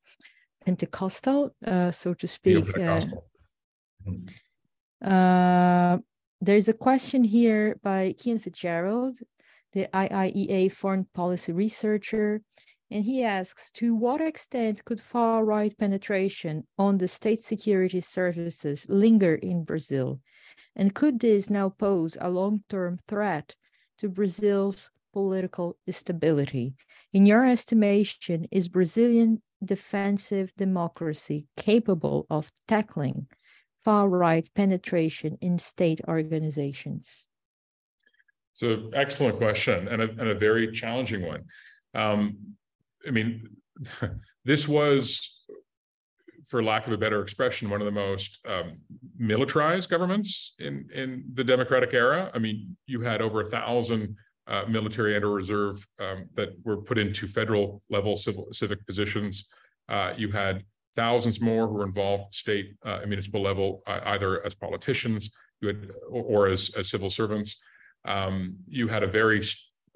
pentecostal uh, so to speak uh, mm-hmm. uh, there's a question here by Kian Fitzgerald the IIEA foreign policy researcher and he asks To what extent could far right penetration on the state security services linger in Brazil? And could this now pose a long term threat to Brazil's political stability? In your estimation, is Brazilian defensive democracy capable of tackling far right penetration in state organizations? It's an excellent question and a, and a very challenging one. Um, I mean, this was, for lack of a better expression, one of the most um, militarized governments in in the democratic era. I mean, you had over a thousand uh, military and or reserve um, that were put into federal level civil civic positions. Uh, you had thousands more who were involved at state uh, and municipal level, either as politicians you had, or, or, as, as civil servants. Um, you had a very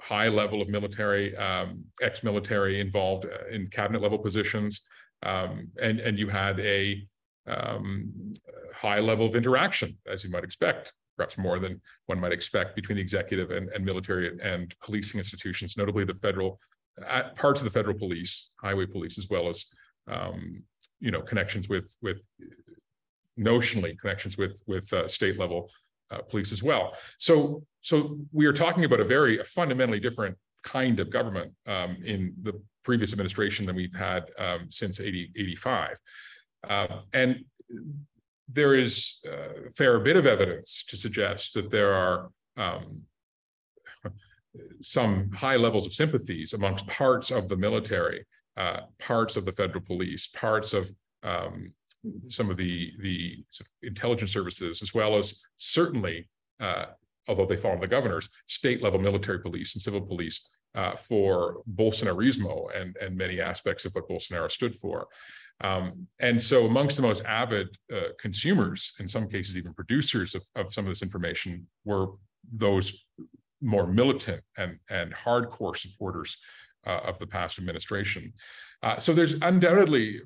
high level of military, um, ex-military involved uh, in cabinet level positions, um, and and you had a um, high level of interaction, as you might expect, perhaps more than one might expect between the executive and, and military and policing institutions, notably the federal uh, parts of the federal police, highway police, as well as um, you know connections with with notionally connections with with uh, state level uh, police as well. So, so we are talking about a very a fundamentally different kind of government um, in the previous administration than we've had um, since 80, 85. Uh, and there is a fair bit of evidence to suggest that there are um, some high levels of sympathies amongst parts of the military, uh, parts of the federal police, parts of um, some of the the intelligence services, as well as certainly, uh, although they fall follow the governors, state level military police and civil police uh, for Bolsonarismo and and many aspects of what Bolsonaro stood for. Um, and so, amongst the most avid uh, consumers, in some cases even producers of, of some of this information, were those more militant and and hardcore supporters uh, of the past administration. Uh, so there's undoubtedly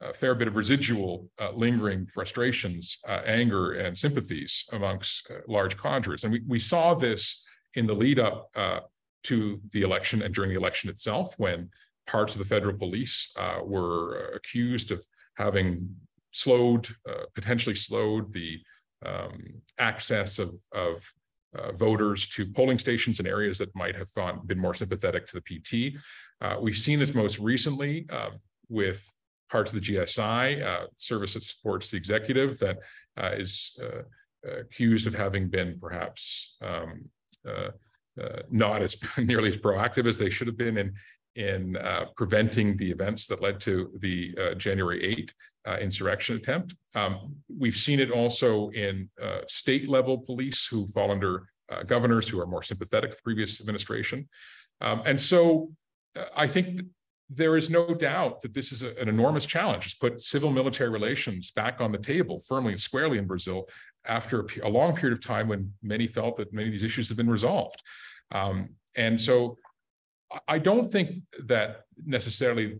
a fair bit of residual uh, lingering frustrations, uh, anger, and sympathies amongst uh, large cadres. And we, we saw this in the lead up uh, to the election and during the election itself, when parts of the federal police uh, were accused of having slowed, uh, potentially slowed the um, access of, of uh, voters to polling stations in areas that might have gone, been more sympathetic to the PT. Uh, we've seen this most recently um, with parts of the GSI, uh, service that supports the executive, that uh, is uh, accused of having been perhaps um, uh, not as nearly as proactive as they should have been in in preventing the events that led to the January 8 uh, insurrection attempt. Um, we've seen it also in state level police who fall under governors who are more sympathetic to the previous administration. Um, and so I think there is no doubt that this is a, an enormous challenge. It's put civil military relations back on the table firmly and squarely in Brazil after a, a long period of time when many felt that many of these issues have been resolved. Um, and so I don't think that necessarily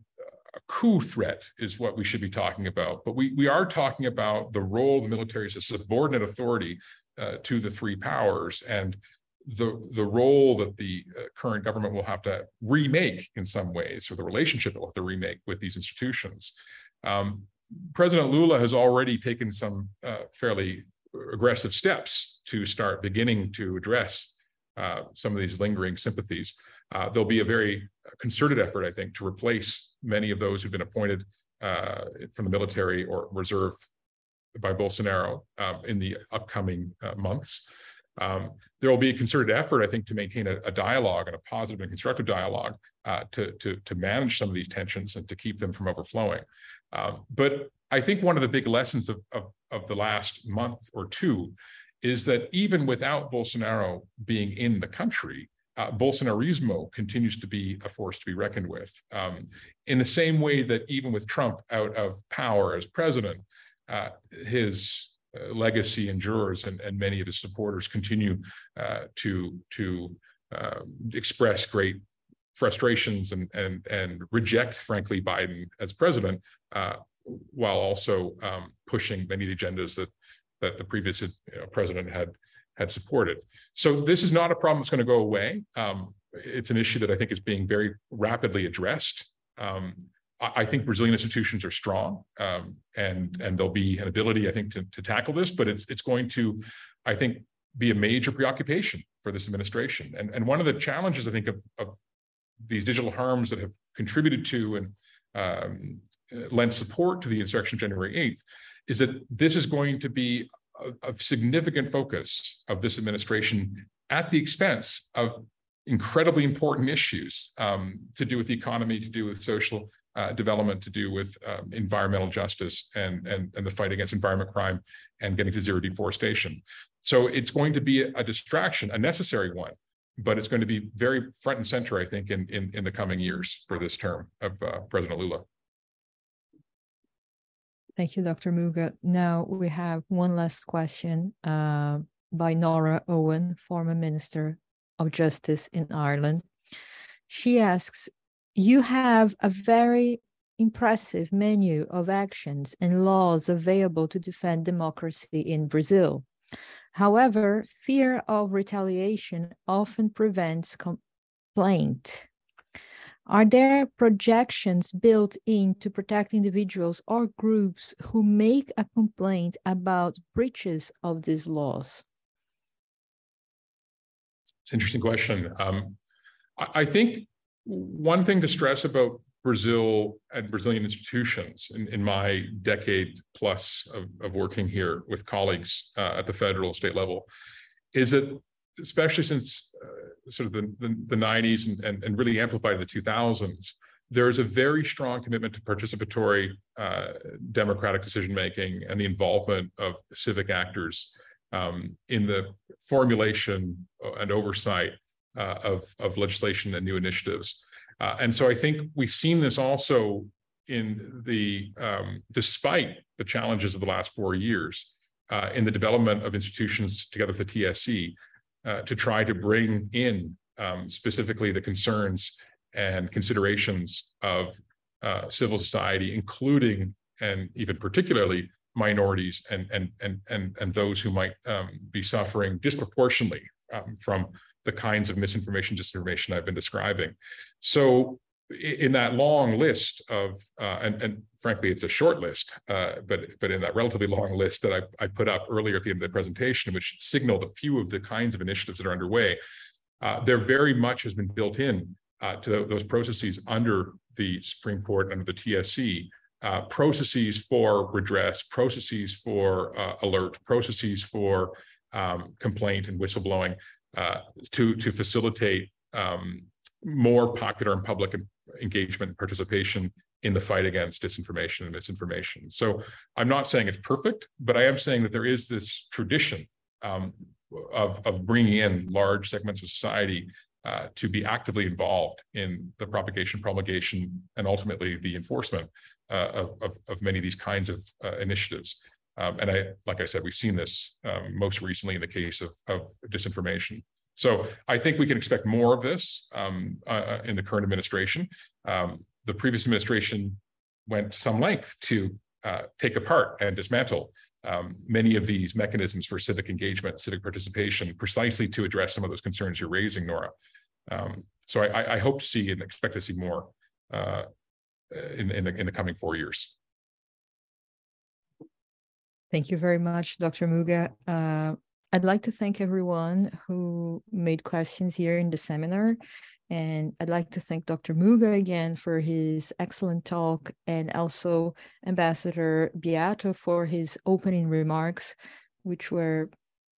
a coup threat is what we should be talking about, but we, we are talking about the role of the military as a subordinate authority uh, to the three powers and the, the role that the uh, current government will have to remake in some ways, or the relationship that will have to remake with these institutions. Um, President Lula has already taken some uh, fairly aggressive steps to start beginning to address uh, some of these lingering sympathies. Uh, there'll be a very concerted effort, I think, to replace many of those who've been appointed uh, from the military or reserve by Bolsonaro um, in the upcoming uh, months. Um, there will be a concerted effort, I think, to maintain a, a dialogue and a positive and constructive dialogue uh, to, to, to manage some of these tensions and to keep them from overflowing. Um, but I think one of the big lessons of, of, of, the last month or two is that even without Bolsonaro being in the country, uh, Bolsonarismo continues to be a force to be reckoned with. Um, in the same way that even with Trump out of power as president, uh, his legacy endures and, and many of his supporters continue uh, to, to um, express great frustrations and, and, and reject, frankly, Biden as president, uh, while also um, pushing many of the agendas that, that the previous you know, president had had supported. So this is not a problem that's going to go away. Um, it's an issue that I think is being very rapidly addressed. Um, I, think Brazilian institutions are strong, um, and and there'll be an ability, I think, to, to tackle this. But it's it's going to, I think, be a major preoccupation for this administration. And and one of the challenges I think of, of these digital harms that have contributed to and um, lent support to the insurrection January 8th is that this is going to be a significant focus of this administration at the expense of incredibly important issues um, to do with the economy, to do with social uh, development, to do with um, environmental justice and, and, and the fight against environment crime and getting to zero deforestation. So it's going to be a distraction, a necessary one, but it's going to be very front and center, I think, in, in, in the coming years for this term of uh, President Lula. Thank you, Dr. Muggah. Now we have one last question uh, by Nora Owen, former Minister of Justice in Ireland. She asks, you have a very impressive menu of actions and laws available to defend democracy in Brazil. However, fear of retaliation often prevents complaint. Are there projections built in to protect individuals or groups who make a complaint about breaches of these laws? It's an interesting question. Um, I, I think one thing to stress about Brazil and Brazilian institutions in, in my decade plus of, of, working here with colleagues uh, at the federal and state level is that especially since uh, sort of the, the, the 90s and, and, and, really amplified in the 2000s, there's a very strong commitment to participatory uh, democratic decision making and the involvement of civic actors um, in the formulation and oversight uh, of, of legislation and new initiatives. Uh, and so I think we've seen this also in the, um, despite the challenges of the last four years, uh, in the development of institutions together with the TSE, uh, to try to bring in um, specifically the concerns and considerations of uh, civil society, including and even particularly minorities and and and and and those who might um, be suffering disproportionately um, from the kinds of misinformation, disinformation I've been describing. So in that long list of, uh, and, and frankly, it's a short list, uh, but but in that relatively long list that I, I put up earlier at the end of the presentation, which signaled a few of the kinds of initiatives that are underway, uh, there very much has been built in uh, to those processes under the Supreme Court, under the TSE, uh, processes for redress, processes for uh, alert, processes for um, complaint and whistleblowing to to facilitate um, more popular and public engagement and participation in the fight against disinformation and misinformation. So I'm not saying it's perfect, but I am saying that there is this tradition um, of, of bringing in large segments of society uh, to be actively involved in the propagation, promulgation, and ultimately the enforcement uh, of, of, of, many of these kinds of uh, initiatives. Um, and I, like I said, we've seen this um, most recently in the case of, of disinformation. So I think we can expect more of this um, uh, uh, in the current administration. Um, the previous administration went to some length to uh, take apart and dismantle um, many of these mechanisms for civic engagement, civic participation, precisely to address some of those concerns you're raising, Nora. Um, so I, I, hope to see and expect to see more uh, in, in the, in the coming four years. Thank you very much, Dr. Muggah. Uh, I'd like to thank everyone who made questions here in the seminar. And I'd like to thank Dr. Muggah again for his excellent talk and also Ambassador Biato for his opening remarks, which were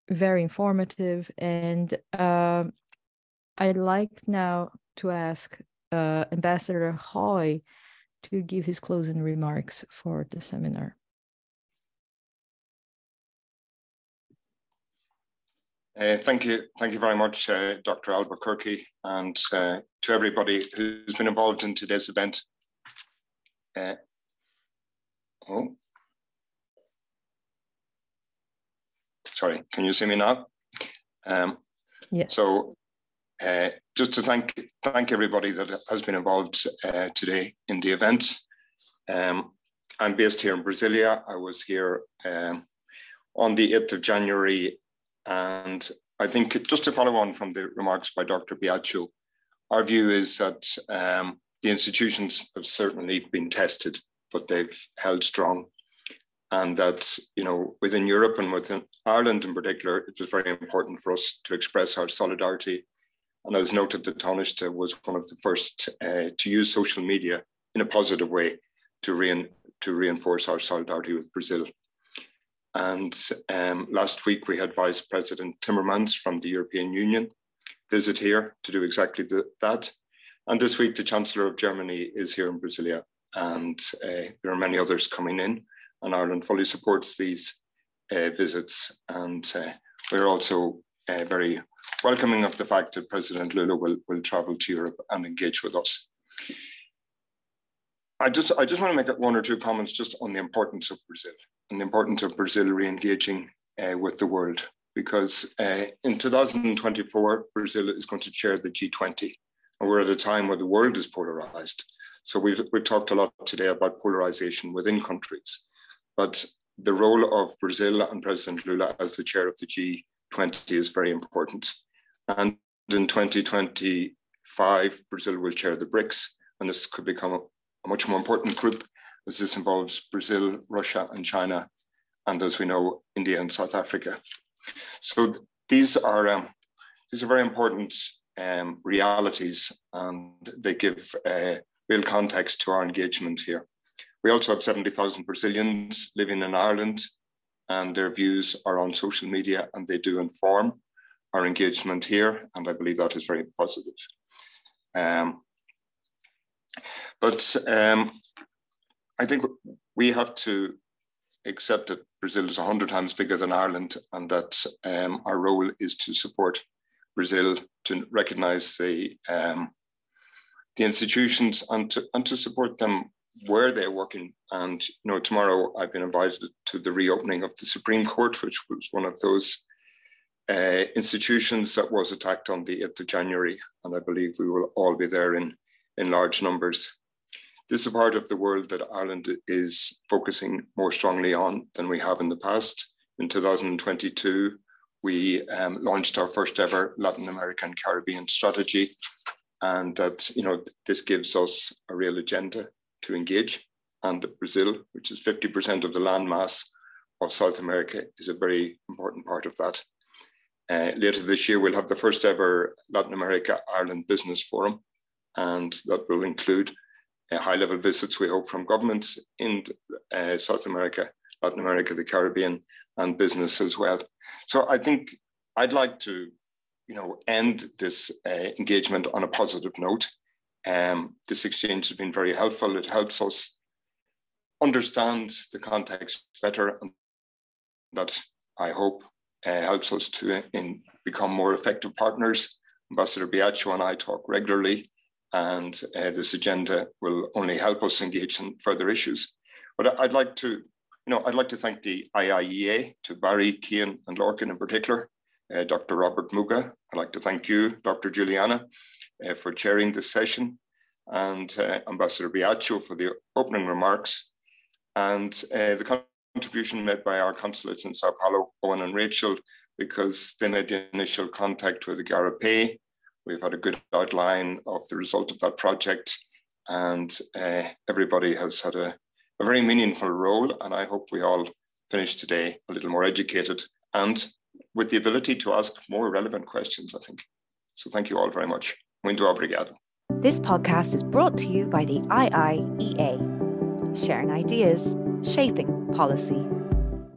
very informative. And uh, I'd like now to ask uh, Ambassador Hoyne to give his closing remarks for the seminar. Uh, thank you, thank you very much, uh, Dr. Albuquerque, and uh, to everybody who's been involved in today's event. Uh, oh, sorry, can you see me now? Um, yes. So, uh, just to thank thank everybody that has been involved today in the event. Um, I'm based here in Brasilia. I was here um, on the 8th of January and I think just to follow on from the remarks by Dr. Biato, our view is that um, the institutions have certainly been tested, but they've held strong. And that, you know, within Europe and within Ireland in particular, it was very important for us to express our solidarity. And as noted, the Taoiseach was one of the first uh, to use social media in a positive way to, rein, to reinforce our solidarity with Brazil. And um, last week we had Vice President Timmermans from the European Union visit here to do exactly the, that. And this week the Chancellor of Germany is here in Brasilia and uh, there are many others coming in and Ireland fully supports these uh, visits. And uh, we're also uh, very welcoming of the fact that President Lula will, will travel to Europe and engage with us. I just, I just want to make one or two comments just on the importance of Brazil and the importance of Brazil re-engaging uh, with the world because uh, in 2024, Brazil is going to chair the G20 and we're at a time where the world is polarized. So we've, we've talked a lot today about polarization within countries, but the role of Brazil and President Lula as the chair of the G20 is very important. And in 2025, Brazil will chair the BRICS, and this could become a, much more important group as this involves Brazil, Russia, and China, and as we know, India and South Africa. So th these are um, these are very important um, realities, and they give uh, real context to our engagement here. We also have 70,000 Brazilians living in Ireland, and their views are on social media, and they do inform our engagement here, and I believe that is very positive. Um, but um, I think we have to accept that Brazil is 100 times bigger than Ireland and that um, our role is to support Brazil, to recognize the, um, the institutions and to, and to support them where they're working. And you know, tomorrow I've been invited to the reopening of the Supreme Court, which was one of those uh, institutions that was attacked on the 8th of January. And I believe we will all be there in, in large numbers. This is a part of the world that Ireland is focusing more strongly on than we have in the past. In 2022, we um, launched our first ever Latin American Caribbean strategy. and that you know this gives us a real agenda to engage. And Brazil, which is 50% of the landmass of South America, is a very important part of that. Uh, later this year, we'll have the first ever Latin America Ireland Business Forum, and that will include uh, high level visits, we hope, from governments in uh, South America, Latin America, the Caribbean, and business as well. So I think I'd like to, you know, end this uh, engagement on a positive note. Um, this exchange has been very helpful. It helps us understand the context better, and that I hope uh, helps us to in, become more effective partners. Ambassador Biato and I talk regularly, and uh, this agenda will only help us engage in further issues. But I'd like to, you know, I'd like to thank the IIEA, to Barry, Cian, and Larkin in particular, uh, Dr. Robert Muggah. I'd like to thank you, Dr. Juliana, uh, for chairing this session, and uh, Ambassador Biato for the opening remarks, and uh, the contribution made by our consulates in Sao Paulo, Owen and Rachel, because they made the initial contact with the Igarapé. We've had a good outline of the result of that project, and uh, everybody has had a, a very meaningful role. And I hope we all finish today a little more educated and with the ability to ask more relevant questions, I think. So thank you all very much. Muito obrigado. This podcast is brought to you by the IIEA, sharing ideas shaping policy.